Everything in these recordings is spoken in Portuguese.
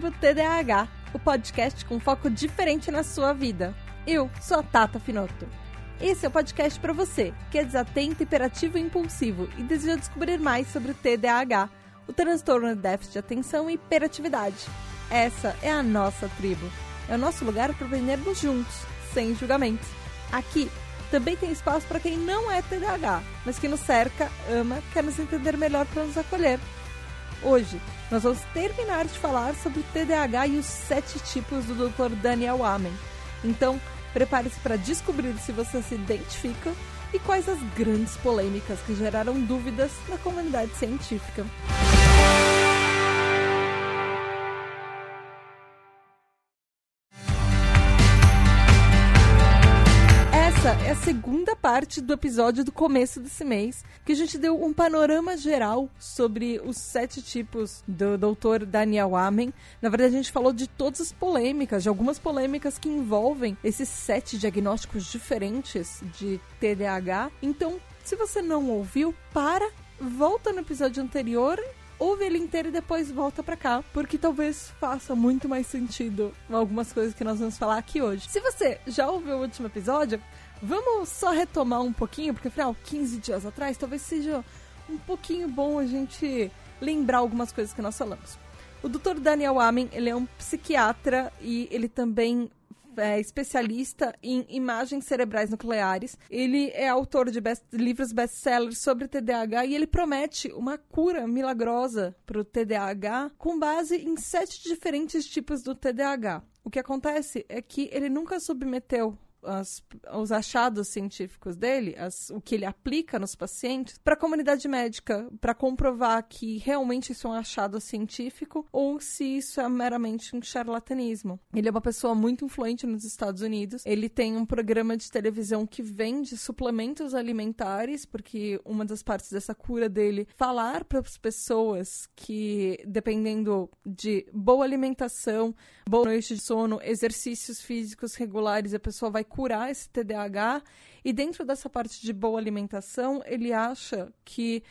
tribo TDAH, o podcast com foco diferente na sua vida. Eu sou a Tata Finoto. Esse é o podcast para você, que é desatento, hiperativo e impulsivo e deseja descobrir mais sobre o TDAH, o transtorno de déficit de atenção e hiperatividade. Essa é a nossa tribo. É o nosso lugar para aprendermos juntos, sem julgamentos. Aqui também tem espaço para quem não é TDAH, mas que nos cerca, ama, quer nos entender melhor para nos acolher. Hoje, nós vamos terminar de falar sobre o TDAH e os sete tipos do Dr. Daniel Amen. Então, prepare-se para descobrir se você se identifica e quais as grandes polêmicas que geraram dúvidas na comunidade científica. Segunda parte do episódio do começo desse mês, que a gente deu um panorama geral sobre os sete tipos do Dr. Daniel Amen. Na verdade, a gente falou de todas as polêmicas, de algumas polêmicas que envolvem esses sete diagnósticos diferentes de TDAH. Então, se você não ouviu, para, volta no episódio anterior ouve ele inteiro e depois volta para cá, porque talvez faça muito mais sentido algumas coisas que nós vamos falar aqui hoje. Se você já ouviu o último episódio, Vamos só retomar um pouquinho, porque afinal, 15 dias atrás, talvez seja um pouquinho bom a gente lembrar algumas coisas que nós falamos. O Dr. Daniel Amen, ele é um psiquiatra e ele também é especialista em imagens cerebrais nucleares. Ele é autor de best livros best-sellers sobre TDAH e ele promete uma cura milagrosa para o TDAH com base em sete diferentes tipos do TDAH. O que acontece é que ele nunca submeteu as, os achados científicos dele, as, o que ele aplica nos pacientes, para a comunidade médica, para comprovar que realmente isso é um achado científico ou se isso é meramente um charlatanismo. Ele é uma pessoa muito influente nos Estados Unidos. Ele tem um programa de televisão que vende suplementos alimentares, porque uma das partes dessa cura dele falar para as pessoas que, dependendo de boa alimentação, boa noite de sono, exercícios físicos regulares, a pessoa vai curar esse TDAH. E dentro dessa parte de boa alimentação, ele acha que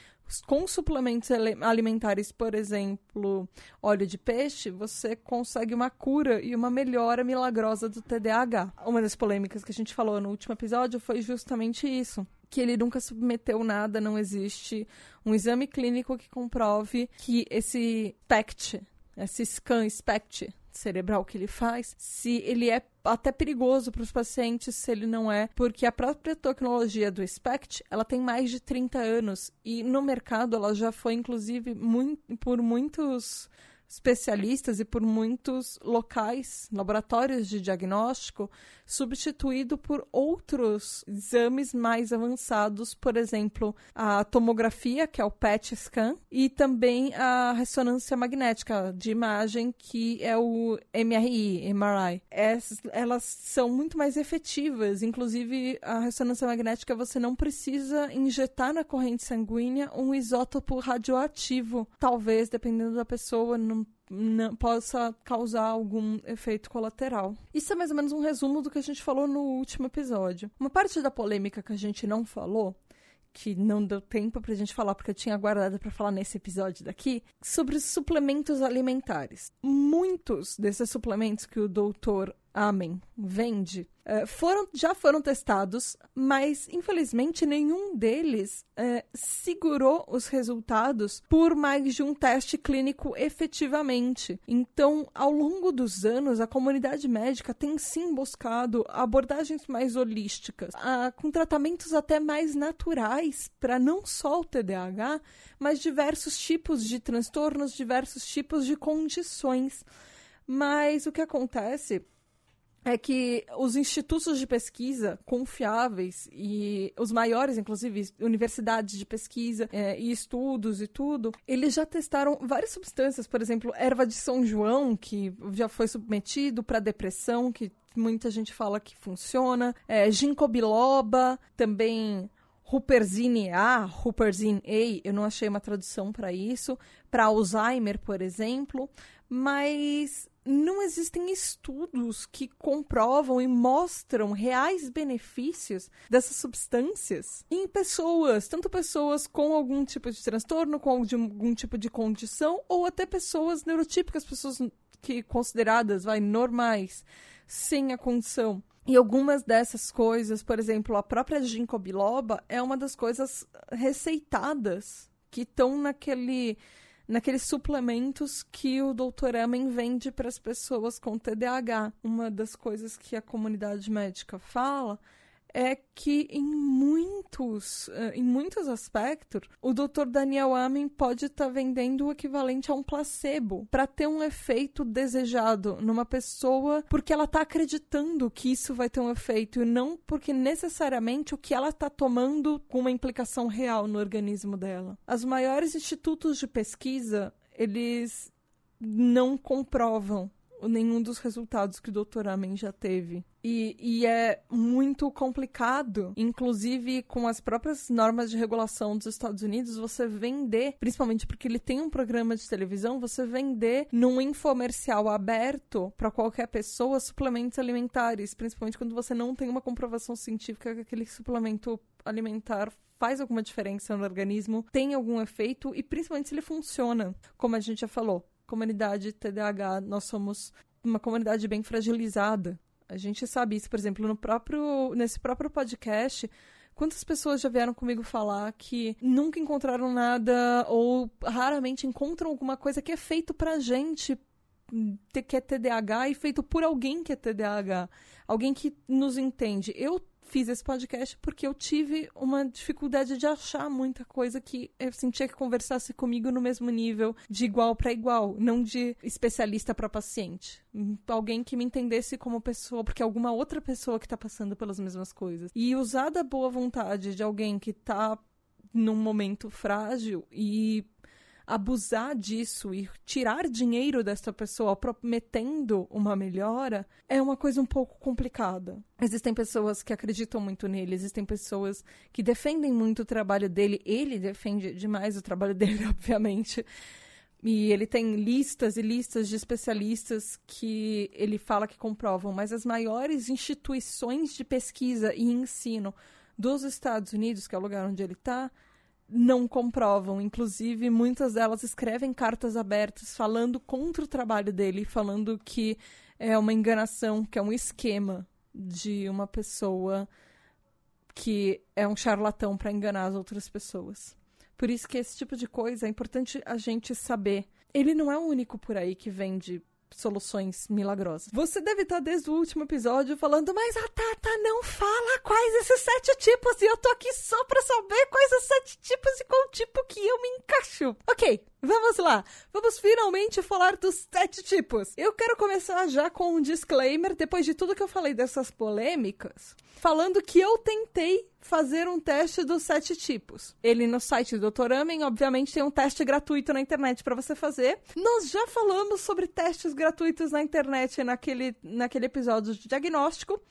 com suplementos alimentares, por exemplo, óleo de peixe, você consegue uma cura e uma melhora milagrosa do TDAH. Uma das polêmicas que a gente falou no último episódio foi justamente isso. Que ele nunca submeteu nada, não existe um exame clínico que comprove que esse SPECT, esse scan SPECT cerebral que ele faz, se ele é até perigoso para os pacientes se ele não é, porque a própria tecnologia do SPECT, ela tem mais de 30 anos e no mercado ela já foi inclusive muito, por muitos especialistas e por muitos locais, laboratórios de diagnóstico, substituído por outros exames mais avançados, por exemplo, a tomografia, que é o PET scan, e também a ressonância magnética de imagem, que é o MRI, MRI. Essas, elas são muito mais efetivas, inclusive a ressonância magnética você não precisa injetar na corrente sanguínea um isótopo radioativo, talvez dependendo da pessoa, não não, possa causar algum efeito colateral. Isso é mais ou menos um resumo do que a gente falou no último episódio. Uma parte da polêmica que a gente não falou que não deu tempo pra gente falar, porque eu tinha guardado para falar nesse episódio daqui, sobre os suplementos alimentares. Muitos desses suplementos que o doutor Amen vende uh, foram, já foram testados, mas infelizmente nenhum deles uh, segurou os resultados por mais de um teste clínico efetivamente. Então, ao longo dos anos, a comunidade médica tem sim buscado abordagens mais holísticas, uh, com tratamentos até mais naturais para não só o TDAH, mas diversos tipos de transtornos, diversos tipos de condições. Mas o que acontece é que os institutos de pesquisa confiáveis e os maiores, inclusive universidades de pesquisa é, e estudos e tudo, eles já testaram várias substâncias, por exemplo, erva de São João, que já foi submetido para depressão, que muita gente fala que funciona, é, ginkgo biloba, também Huperzine A, Huperzine A, eu não achei uma tradução para isso, para Alzheimer, por exemplo, mas não existem estudos que comprovam e mostram reais benefícios dessas substâncias em pessoas, tanto pessoas com algum tipo de transtorno, com algum tipo de condição, ou até pessoas neurotípicas, pessoas que consideradas, vai, normais, sem a condição. E algumas dessas coisas, por exemplo, a própria ginkgo biloba é uma das coisas receitadas que estão naquele naqueles suplementos que o Dr. Amen vende para as pessoas com TDAH. Uma das coisas que a comunidade médica fala é que em muitos, eh, em muitos aspectos, o Dr. Daniel Amen pode estar tá vendendo o equivalente a um placebo para ter um efeito desejado numa pessoa porque ela está acreditando que isso vai ter um efeito e não porque necessariamente o que ela está tomando com uma implicação real no organismo dela. Os maiores institutos de pesquisa, eles não comprovam nenhum dos resultados que o Dr. Amen já teve. E, e, é muito complicado, inclusive com as próprias normas de regulação dos Estados Unidos, você vender, principalmente porque ele tem um programa de televisão, você vender num infomercial aberto para qualquer pessoa suplementos alimentares, principalmente quando você não tem uma comprovação científica que aquele suplemento alimentar faz alguma diferença no organismo, tem algum efeito e principalmente se ele funciona, como a gente já falou comunidade TDAH, nós somos uma comunidade bem fragilizada. A gente sabe isso, por exemplo, no próprio, nesse próprio podcast. Quantas pessoas já vieram comigo falar que nunca encontraram nada ou raramente encontram alguma coisa que é feito pra gente que é TDAH e feito por alguém que é TDAH, alguém que nos entende. Eu fiz esse podcast porque eu tive uma dificuldade de achar muita coisa que eu sentia que conversasse comigo no mesmo nível, de igual para igual, não de especialista para paciente. Alguém que me entendesse como pessoa, porque alguma outra pessoa que tá passando pelas mesmas coisas. E usar da boa vontade de alguém que tá num momento frágil e abusar disso e tirar dinheiro dessa pessoa prometendo uma melhora é uma coisa um pouco complicada. Existem pessoas que acreditam muito nele, existem pessoas que defendem muito o trabalho dele, ele defende demais o trabalho dele, obviamente. E ele tem listas e listas de especialistas que ele fala que comprovam, mas as maiores instituições de pesquisa e ensino dos Estados Unidos, que é o lugar onde ele está, não comprovam. Inclusive, muitas delas escrevem cartas abertas falando contra o trabalho dele, falando que é uma enganação, que é um esquema de uma pessoa que é um charlatão para enganar as outras pessoas. Por isso que esse tipo de coisa é importante a gente saber. Ele não é o único por aí que vende soluções milagrosas. Você deve estar desde o último episódio falando, mas a Tata não fala quais esses sete tipos e eu tô aqui só pra saber quais os sete tipos e qual tipo que eu me encaixo. Ok, Vamos lá, vamos finalmente falar dos sete tipos. Eu quero começar já com um disclaimer, depois de tudo que eu falei dessas polêmicas, falando que eu tentei fazer um teste dos sete tipos. Ele no site do Dr. Amen, obviamente, tem um teste gratuito na internet para você fazer. Nós já falamos sobre testes gratuitos na internet naquele, naquele episódio de diagnóstico.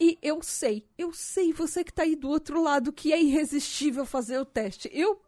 E eu sei, eu sei, você que tá aí do outro lado, que é irresistível fazer o teste. Eu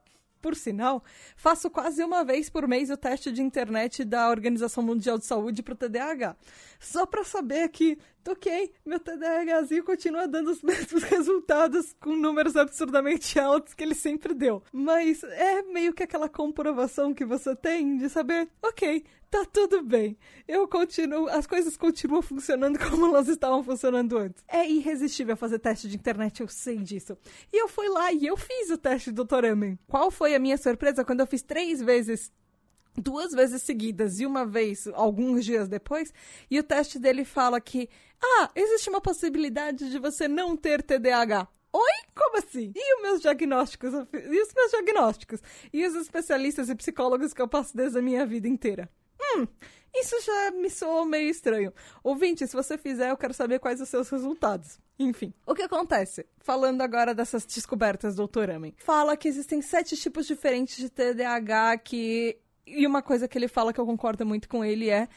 por sinal, faço quase uma vez por mês o teste de internet da Organização Mundial de Saúde para o TDAH. Só para saber que, ok, meu TDAHzinho continua dando os mesmos resultados com números absurdamente altos que ele sempre deu. Mas é meio que aquela comprovação que você tem de saber, ok, tá tudo bem. Eu continuo, as coisas continuam funcionando como elas estavam funcionando antes. É irresistível fazer teste de internet, eu sei disso. E eu fui lá e eu fiz o teste do Dr. Amen. Qual foi a minha surpresa quando eu fiz três vezes duas vezes seguidas e uma vez alguns dias depois, e o teste dele fala que, ah, existe uma possibilidade de você não ter TDAH. Oi? Como assim? E os meus diagnósticos? E os meus diagnósticos? E os especialistas e psicólogos que eu passo desde a minha vida inteira? Hum, isso já me soou meio estranho. Ouvinte, se você fizer, eu quero saber quais os seus resultados. Enfim, o que acontece? Falando agora dessas descobertas do Dr. Amen. Fala que existem sete tipos diferentes de TDAH que... E uma coisa que ele fala que eu concordo muito com ele é...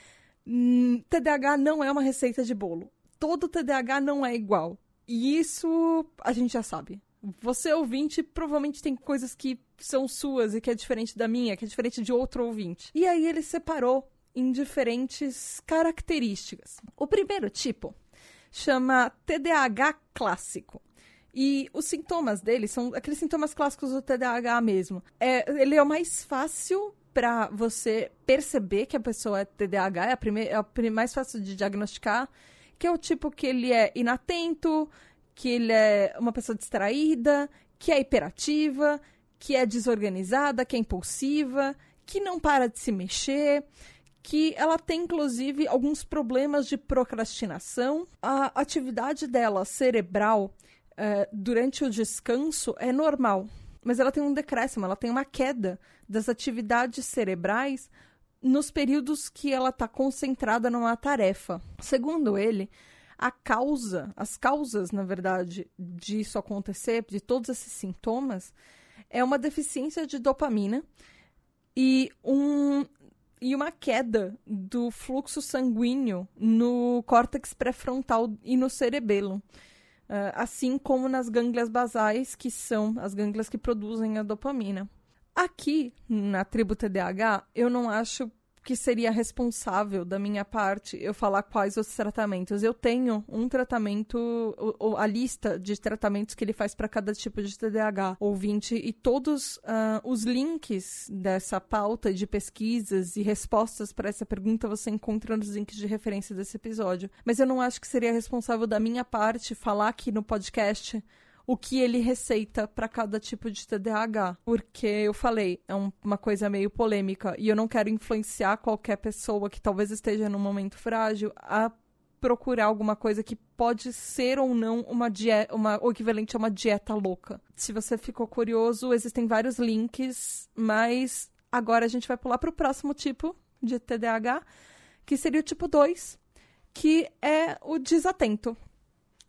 Hum, TDAH não é uma receita de bolo. Todo TDAH não é igual. E isso a gente já sabe. Você, ouvinte, provavelmente tem coisas que são suas e que é diferente da minha, que é diferente de outro ouvinte. E aí ele separou em diferentes características. O primeiro tipo chama TDAH clássico. E os sintomas dele são aqueles sintomas clássicos do TDAH mesmo. É, ele é o mais fácil para você perceber que a pessoa é TDAH, é a, primeira, é a mais fácil de diagnosticar, que é o tipo que ele é inatento, que ele é uma pessoa distraída, que é hiperativa, que é desorganizada, que é impulsiva, que não para de se mexer, que ela tem inclusive alguns problemas de procrastinação. A atividade dela cerebral uh, durante o descanso é normal, mas ela tem um decréscimo, ela tem uma queda das atividades cerebrais nos períodos que ela está concentrada numa tarefa. Segundo ele, a causa, as causas, na verdade, disso acontecer, de todos esses sintomas, é uma deficiência de dopamina e, um, e uma queda do fluxo sanguíneo no córtex pré-frontal e no cerebelo. Uh, assim como nas gânglias basais, que são as gânglias que produzem a dopamina. Aqui, na tribo TDAH, eu não acho que seria responsável da minha parte eu falar quais os tratamentos. Eu tenho um tratamento, a lista de tratamentos que ele faz para cada tipo de TDAH ouvinte e todos uh, os links dessa pauta de pesquisas e respostas para essa pergunta você encontra nos links de referência desse episódio. Mas eu não acho que seria responsável da minha parte falar aqui no podcast o que ele receita para cada tipo de TDAH. Porque eu falei, é um, uma coisa meio polêmica e eu não quero influenciar qualquer pessoa que talvez esteja num momento frágil a procurar alguma coisa que pode ser ou não uma dieta, uma, o equivalente a uma dieta louca. Se você ficou curioso, existem vários links, mas agora a gente vai pular para o próximo tipo de TDAH, que seria o tipo 2, que é o desatento.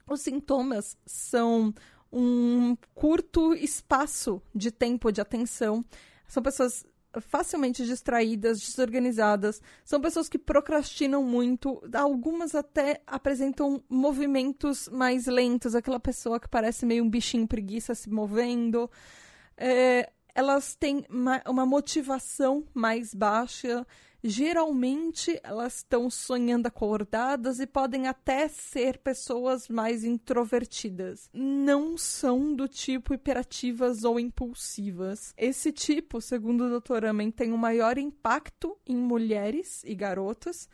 Os sintomas são um curto espaço de tempo de atenção. São pessoas facilmente distraídas, desorganizadas, são pessoas que procrastinam muito, algumas até apresentam movimentos mais lentos, aquela pessoa que parece meio um bichinho preguiça se movendo. É, elas têm uma motivação mais baixa, geralmente elas estão sonhando acordadas e podem até ser pessoas mais introvertidas. Não são do tipo hiperativas ou impulsivas. Esse tipo, segundo o Dr. Amen, tem um maior impacto em mulheres e garotas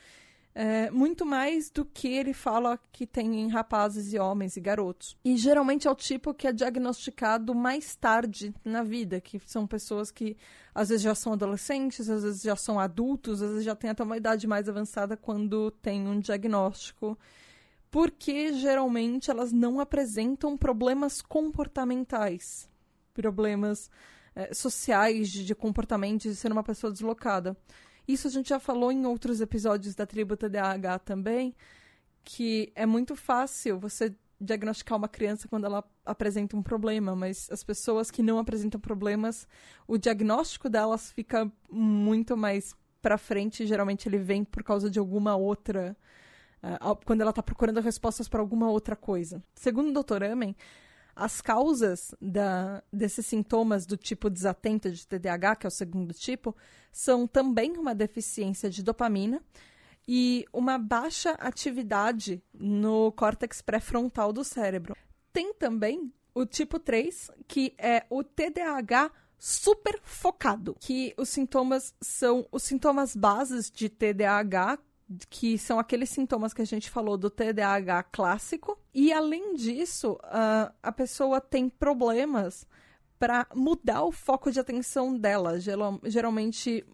é, muito mais do que ele fala que tem em rapazes e homens e garotos. E geralmente é o tipo que é diagnosticado mais tarde na vida, que são pessoas que às vezes já são adolescentes, às vezes já são adultos, às vezes já têm até uma idade mais avançada quando tem um diagnóstico. Porque geralmente elas não apresentam problemas comportamentais, problemas é, sociais de, de comportamento, de ser uma pessoa deslocada. Isso a gente já falou em outros episódios da tribo TDAH também, que é muito fácil você diagnosticar uma criança quando ela apresenta um problema, mas as pessoas que não apresentam problemas, o diagnóstico delas fica muito mais para frente, geralmente ele vem por causa de alguma outra uh, quando ela está procurando respostas para alguma outra coisa. Segundo o Dr. Amen, as causas da, desses sintomas do tipo desatento de TDAH, que é o segundo tipo, são também uma deficiência de dopamina e uma baixa atividade no córtex pré-frontal do cérebro. Tem também o tipo 3, que é o TDAH super focado, que os sintomas são os sintomas bases de TDAH, que são aqueles sintomas que a gente falou do TDAH clássico. E além disso, uh, a pessoa tem problemas para mudar o foco de atenção dela. Geral, geralmente,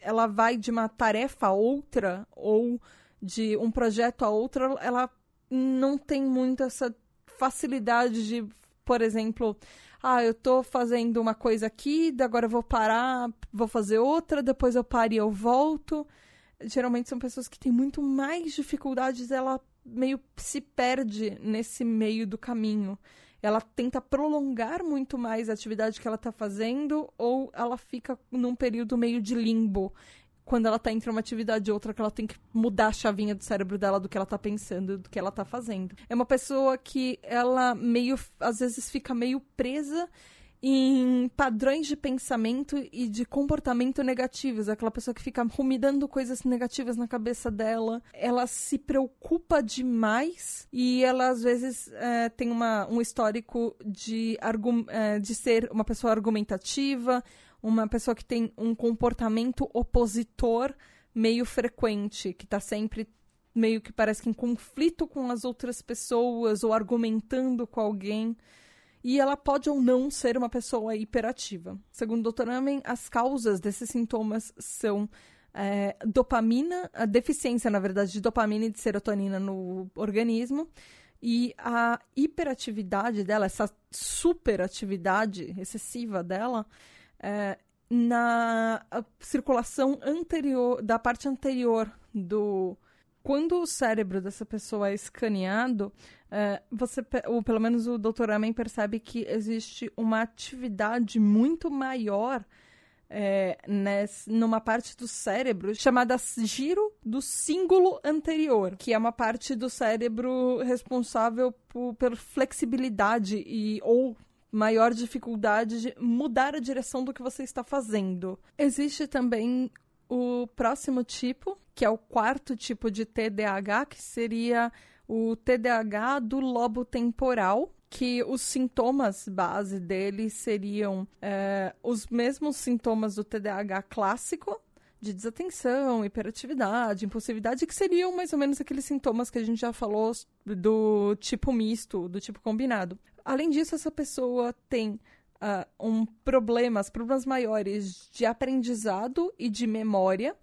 ela vai de uma tarefa a outra ou de um projeto a outro, ela não tem muito essa facilidade de, por exemplo, ah, eu tô fazendo uma coisa aqui, agora eu vou parar, vou fazer outra, depois eu paro e eu volto geralmente são pessoas que têm muito mais dificuldades, ela meio se perde nesse meio do caminho. Ela tenta prolongar muito mais a atividade que ela está fazendo, ou ela fica num período meio de limbo, quando ela está entre uma atividade e outra, que ela tem que mudar a chavinha do cérebro dela do que ela está pensando, do que ela está fazendo. É uma pessoa que ela meio, às vezes, fica meio presa em padrões de pensamento e de comportamento negativos. Aquela pessoa que fica ruminando coisas negativas na cabeça dela. Ela se preocupa demais e ela, às vezes, é, tem uma, um histórico de, é, de ser uma pessoa argumentativa, uma pessoa que tem um comportamento opositor meio frequente, que está sempre meio que parece que em conflito com as outras pessoas ou argumentando com alguém e ela pode ou não ser uma pessoa hiperativa. Segundo o Dr. Amen, as causas desses sintomas são é, dopamina, a deficiência, na verdade, de dopamina e de serotonina no organismo, e a hiperatividade dela, essa superatividade excessiva dela, é, na circulação anterior, da parte anterior do, quando o cérebro dessa pessoa é escaneado, é, você, ou pelo menos o Dr. Amen percebe que existe uma atividade muito maior é, numa parte do cérebro chamada giro do símbolo anterior, que é uma parte do cérebro responsável por, por flexibilidade e ou maior dificuldade de mudar a direção do que você está fazendo. Existe também o próximo tipo, que é o quarto tipo de TDAH, que seria o TDAH do lobo temporal, que os sintomas base dele seriam é, os mesmos sintomas do TDAH clássico, de desatenção, hiperatividade, impulsividade, que seriam mais ou menos aqueles sintomas que a gente já falou do tipo misto, do tipo combinado. Além disso, essa pessoa tem uh, um problemas, problemas maiores de aprendizado e de memória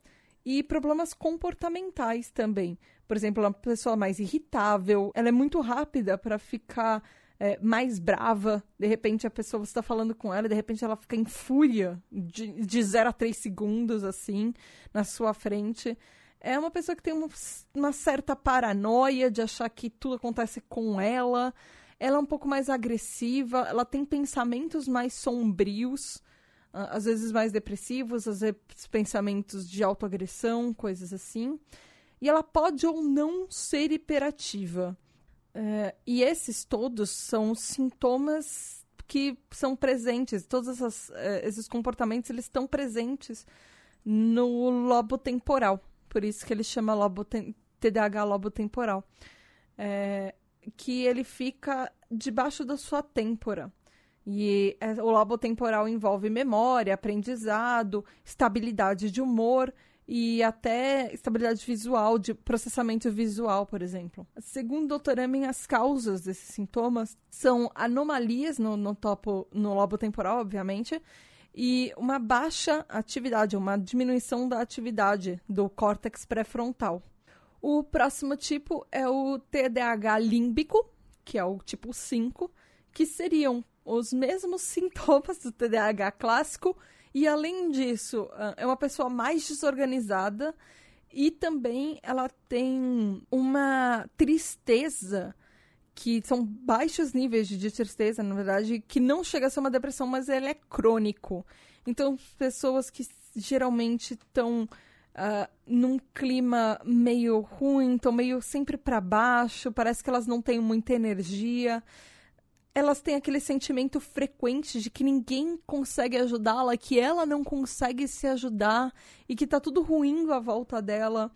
e problemas comportamentais também. Por exemplo, uma pessoa mais irritável, ela é muito rápida para ficar é, mais brava. De repente a pessoa está falando com ela, e de repente ela fica em fúria de, de 0 a 3 segundos, assim, na sua frente. É uma pessoa que tem uma, uma certa paranoia de achar que tudo acontece com ela. Ela é um pouco mais agressiva, ela tem pensamentos mais sombrios, às vezes mais depressivos, às vezes pensamentos de autoagressão, coisas assim. E ela pode ou não ser hiperativa. É, e esses todos são sintomas que são presentes, todos essas, é, esses comportamentos eles estão presentes no lobo temporal. Por isso que ele chama lobo TDAH lobo temporal. É, que ele fica debaixo da sua têmpora. E é, o lobo temporal envolve memória, aprendizado, estabilidade de humor e até estabilidade visual, de processamento visual, por exemplo. Segundo o Dr. Emin, as causas desses sintomas são anomalias no, no, topo, no lobo temporal, obviamente, e uma baixa atividade, uma diminuição da atividade do córtex pré-frontal. O próximo tipo é o TDAH límbico, que é o tipo 5, que seriam os mesmos sintomas do TDAH clássico, e além disso, ah, é uma pessoa mais desorganizada e também ela tem uma tristeza que são baixos níveis de tristeza, na verdade, que não chega a ser uma depressão, mas ele é crônico. Então, pessoas que geralmente estão uh, num clima meio ruim, estão meio sempre para baixo, parece que elas não têm muita energia. Elas têm aquele sentimento frequente de que ninguém consegue ajudá-la, que ela não consegue se ajudar e que tá tudo ruim à volta dela.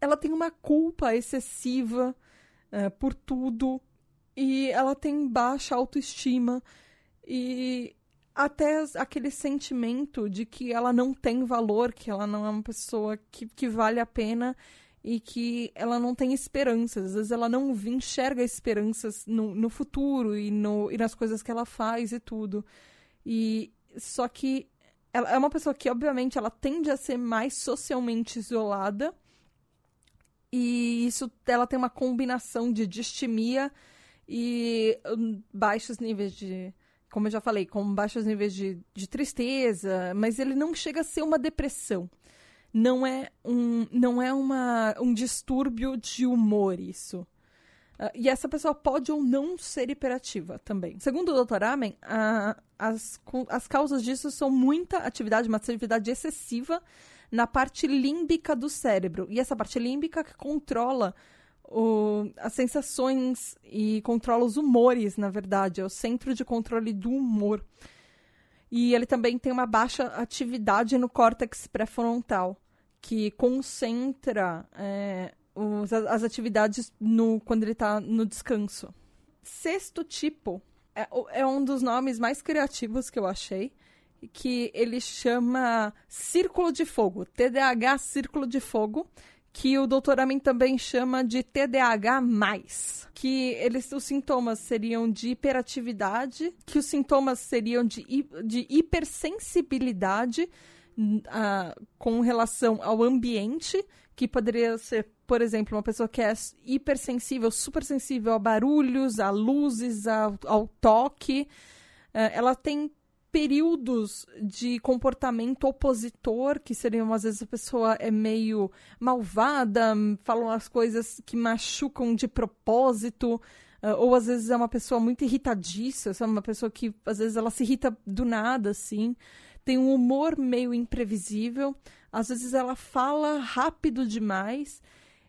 Ela tem uma culpa excessiva uh, por tudo e ela tem baixa autoestima e até aquele sentimento de que ela não tem valor, que ela não é uma pessoa que, que vale a pena e que ela não tem esperanças. Às vezes ela não enxerga esperanças no, no futuro e, no, e nas coisas que ela faz e tudo. E só que ela é uma pessoa que, obviamente, ela tende a ser mais socialmente isolada. E isso ela tem uma combinação de distimia e um, baixos níveis de como eu já falei, com baixos níveis de, de tristeza, mas ele não chega a ser uma depressão. Não é um, não é uma, um distúrbio de humor isso. Uh, e essa pessoa pode ou não ser hiperativa também. Segundo o Dr. Amen, as, as causas disso são muita atividade, uma atividade excessiva na parte límbica do cérebro. E essa parte límbica que controla o, as sensações e controla os humores, na verdade. É o centro de controle do humor. E ele também tem uma baixa atividade no córtex pré-frontal, que concentra é, os, as atividades no, quando ele está no descanso. Sexto tipo é, é um dos nomes mais criativos que eu achei que ele chama Círculo de Fogo, TDAH Círculo de Fogo, que o Dr. Amin também chama de TDAH+, que eles, os sintomas seriam de hiperatividade, que os sintomas seriam de, de hipersensibilidade uh, com relação ao ambiente, que poderia ser, por exemplo, uma pessoa que é hipersensível, super sensível a barulhos, a luzes, ao, ao toque. Uh, ela tem períodos de comportamento opositor, que seriam, às vezes, a pessoa é meio malvada, falam as coisas que machucam de propósito, uh, ou às vezes é uma pessoa muito irritadiça, sabe? Uma pessoa que, às vezes, ela se irrita do nada, assim. Tem um humor meio imprevisível. Às vezes ela fala rápido demais.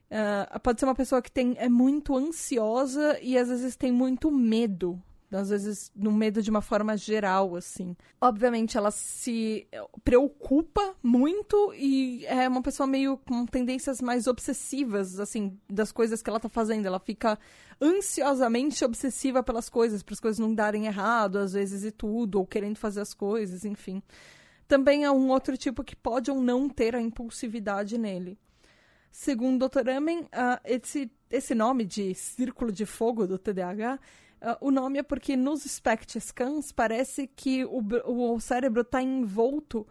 Uh, pode ser uma pessoa que tem, é muito ansiosa e às vezes tem muito medo. Às vezes, no medo de uma forma geral, assim. Obviamente, ela se preocupa muito e é uma pessoa meio com tendências mais obsessivas, assim, das coisas que ela tá fazendo. Ela fica ansiosamente obsessiva pelas coisas, para as coisas não darem errado, às vezes, e tudo, ou querendo fazer as coisas, enfim também é um outro tipo que pode ou não ter a impulsividade nele. Segundo o Dr. Amen, uh, esse, esse nome de círculo de fogo do TDAH, uh, o nome é porque nos SPECT scans parece que o, o cérebro está envolto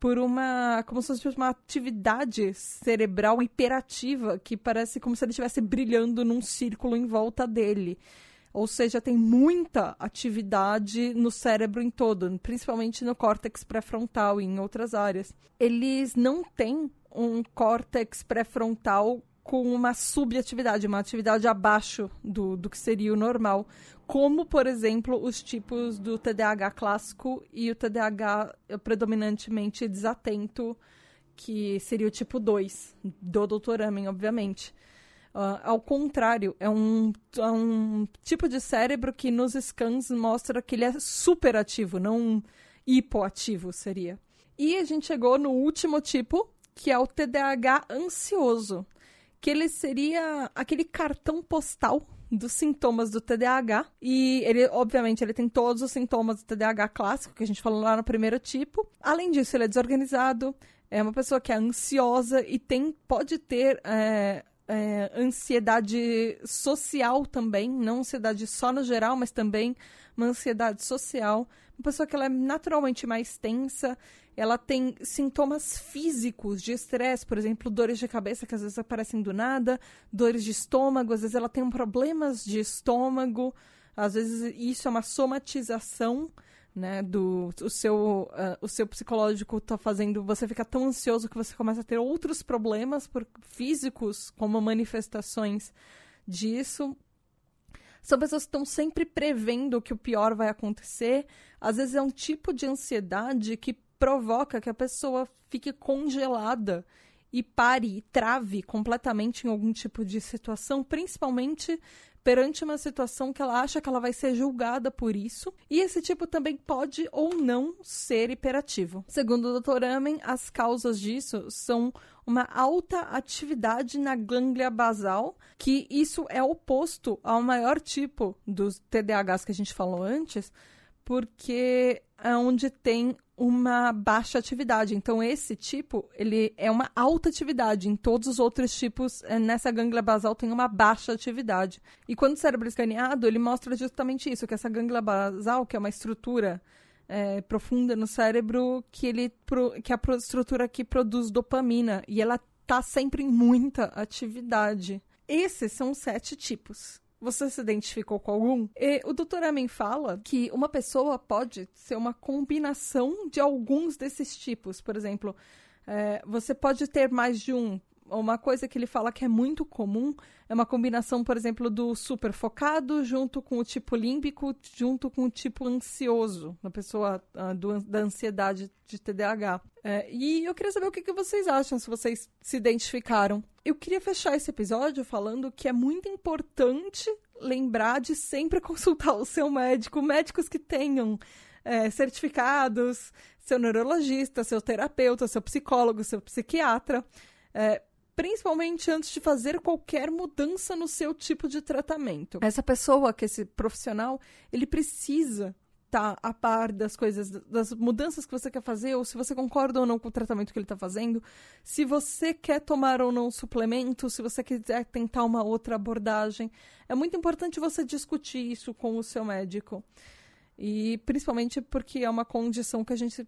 por uma como se fosse uma atividade cerebral hiperativa que parece como se ele estivesse brilhando num círculo em volta dele. Ou seja, tem muita atividade no cérebro em todo, principalmente no córtex pré-frontal e em outras áreas. Eles não têm um córtex pré-frontal com uma subatividade, uma atividade abaixo do, do que seria o normal, como, por exemplo, os tipos do TDAH clássico e o TDAH predominantemente desatento, que seria o tipo 2, do Dr. Amen, obviamente. Uh, ao contrário, é um, é um tipo de cérebro que nos scans mostra que ele é super ativo, não hipoativo seria. E a gente chegou no último tipo, que é o TDAH ansioso, que ele seria aquele cartão postal dos sintomas do TDAH. E ele, obviamente, ele tem todos os sintomas do TDAH clássico, que a gente falou lá no primeiro tipo. Além disso, ele é desorganizado, é uma pessoa que é ansiosa e tem, pode ter é, é, ansiedade social também, não ansiedade só no geral, mas também uma ansiedade social. Uma pessoa que ela é naturalmente mais tensa, ela tem sintomas físicos de estresse, por exemplo, dores de cabeça que às vezes aparecem do nada, dores de estômago, às vezes ela tem problemas de estômago, às vezes isso é uma somatização né, do o seu, uh, o seu psicológico está fazendo você ficar tão ansioso que você começa a ter outros problemas por, físicos, como manifestações disso. São pessoas que estão sempre prevendo que o pior vai acontecer. Às vezes é um tipo de ansiedade que provoca que a pessoa fique congelada e pare e trave completamente em algum tipo de situação, principalmente perante uma situação que ela acha que ela vai ser julgada por isso, e esse tipo também pode ou não ser hiperativo. Segundo o Dr. Amen, as causas disso são uma alta atividade na glândula basal, que isso é oposto ao maior tipo dos TDAHs que a gente falou antes, porque é onde tem uma baixa atividade. Então, esse tipo, ele é uma alta atividade. Em todos os outros tipos, é, nessa gânglia basal tem uma baixa atividade. E quando o cérebro é escaneado, ele mostra justamente isso, que essa gânglia basal, que é uma estrutura é, profunda no cérebro, que, ele, que é a estrutura que produz dopamina. E ela está sempre em muita atividade. Esses são os sete tipos. Você se identificou com algum? E o Dr. Amen fala que uma pessoa pode ser uma combinação de alguns desses tipos. Por exemplo, é, você pode ter mais de um. Uma coisa que ele fala que é muito comum é uma combinação, por exemplo, do super focado junto com o tipo límbico, junto com o tipo ansioso, na pessoa uh, do, da ansiedade de TDAH. É, e eu queria saber o que, que vocês acham, se vocês se identificaram. Eu queria fechar esse episódio falando que é muito importante lembrar de sempre consultar o seu médico, médicos que tenham é, certificados, seu neurologista, seu terapeuta, seu psicólogo, seu psiquiatra. É, principalmente antes de fazer qualquer mudança no seu tipo de tratamento. Essa pessoa, que esse profissional, ele precisa estar tá a par das coisas, das mudanças que você quer fazer, ou se você concorda ou não com o tratamento que ele está fazendo, se você quer tomar ou não suplemento, se você quiser tentar uma outra abordagem. É muito importante você discutir isso com o seu médico. E principalmente porque é uma condição que a gente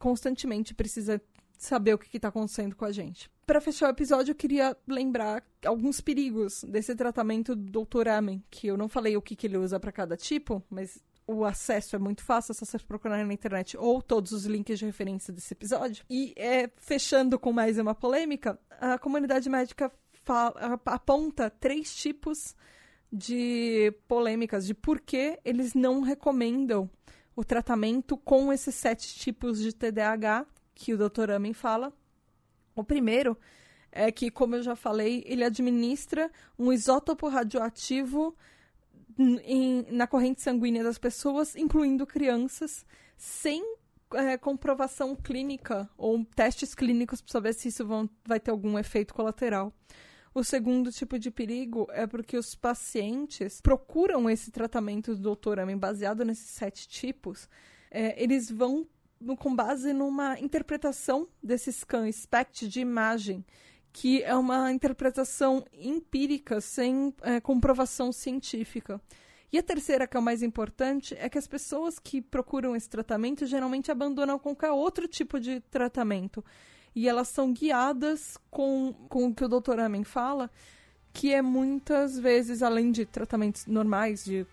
constantemente precisa saber o que está acontecendo com a gente. Para fechar o episódio, eu queria lembrar alguns perigos desse tratamento do Dr. Amen, que eu não falei o que, que ele usa para cada tipo, mas o acesso é muito fácil, é só você procurar na internet ou todos os links de referência desse episódio. E é, fechando com mais uma polêmica, a comunidade médica fala, aponta três tipos de polêmicas de por que eles não recomendam o tratamento com esses sete tipos de TDAH que o Dr. Amen fala. O primeiro é que, como eu já falei, ele administra um isótopo radioativo em, na corrente sanguínea das pessoas, incluindo crianças, sem é, comprovação clínica ou testes clínicos para saber se isso vão, vai ter algum efeito colateral. O segundo tipo de perigo é porque os pacientes procuram esse tratamento do. Amen baseado nesses sete tipos. É, eles vão com base numa interpretação desse scan SPECT de imagem, que é uma interpretação empírica, sem é, comprovação científica. E a terceira, que é o mais importante, é que as pessoas que procuram esse tratamento geralmente abandonam qualquer outro tipo de tratamento. E elas são guiadas com, com o que o doutor Amen fala, que é muitas vezes, além de tratamentos normais, de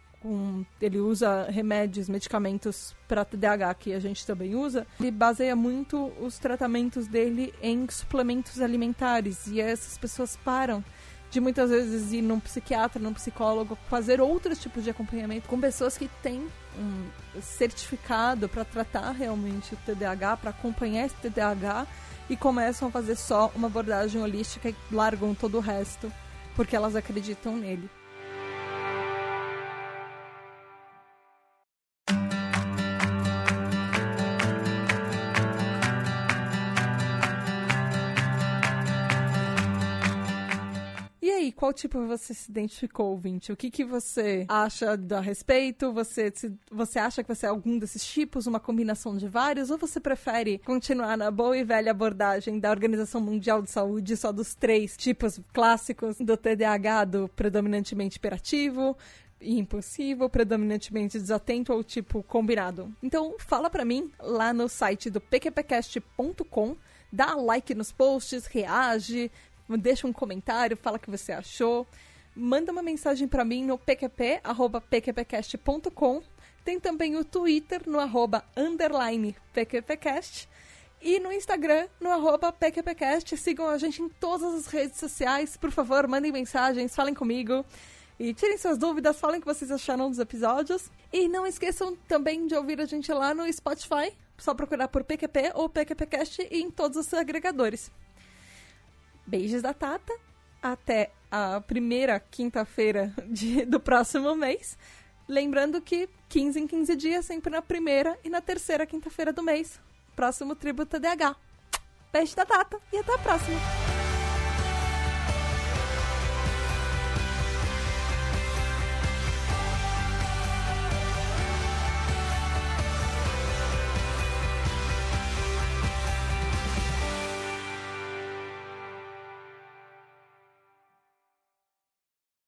ele usa remédios, medicamentos para TDAH que a gente também usa, ele baseia muito os tratamentos dele em suplementos alimentares e essas pessoas param de muitas vezes ir num psiquiatra, num psicólogo, fazer outros tipos de acompanhamento com pessoas que têm um certificado para tratar realmente o TDAH, para acompanhar esse TDAH e começam a fazer só uma abordagem holística e largam todo o resto porque elas acreditam nele. Qual tipo você se identificou, ouvinte? O que, que você acha a respeito? Você, se, você acha que você é algum desses tipos, uma combinação de vários? Ou você prefere continuar na boa e velha abordagem da Organização Mundial de Saúde, só dos três tipos clássicos do TDAH, do predominantemente hiperativo, impulsivo, predominantemente desatento ou tipo combinado. Então, fala para mim lá no site do pqpcast.com, dá like nos posts, reage, deixa um comentário, fala o que você achou. Manda uma mensagem para mim no pqp, arroba pqpcast.com. Tem também o Twitter no arroba underline pqpcast. E no Instagram, no arroba PQPcast. Sigam a gente em todas as redes sociais. Por favor, mandem mensagens, falem comigo. E tirem suas dúvidas, falem o que vocês acharam dos episódios. E não esqueçam também de ouvir a gente lá no Spotify. Só procurar por PQP ou PQPcast e em todos os agregadores. Beijos da Tata. Até a primeira quinta-feira do próximo mês. Lembrando que 15 em 15 dias, sempre na primeira e na terceira quinta-feira do mês. Próximo Tributo DH. Beijo da Tata e até a próxima.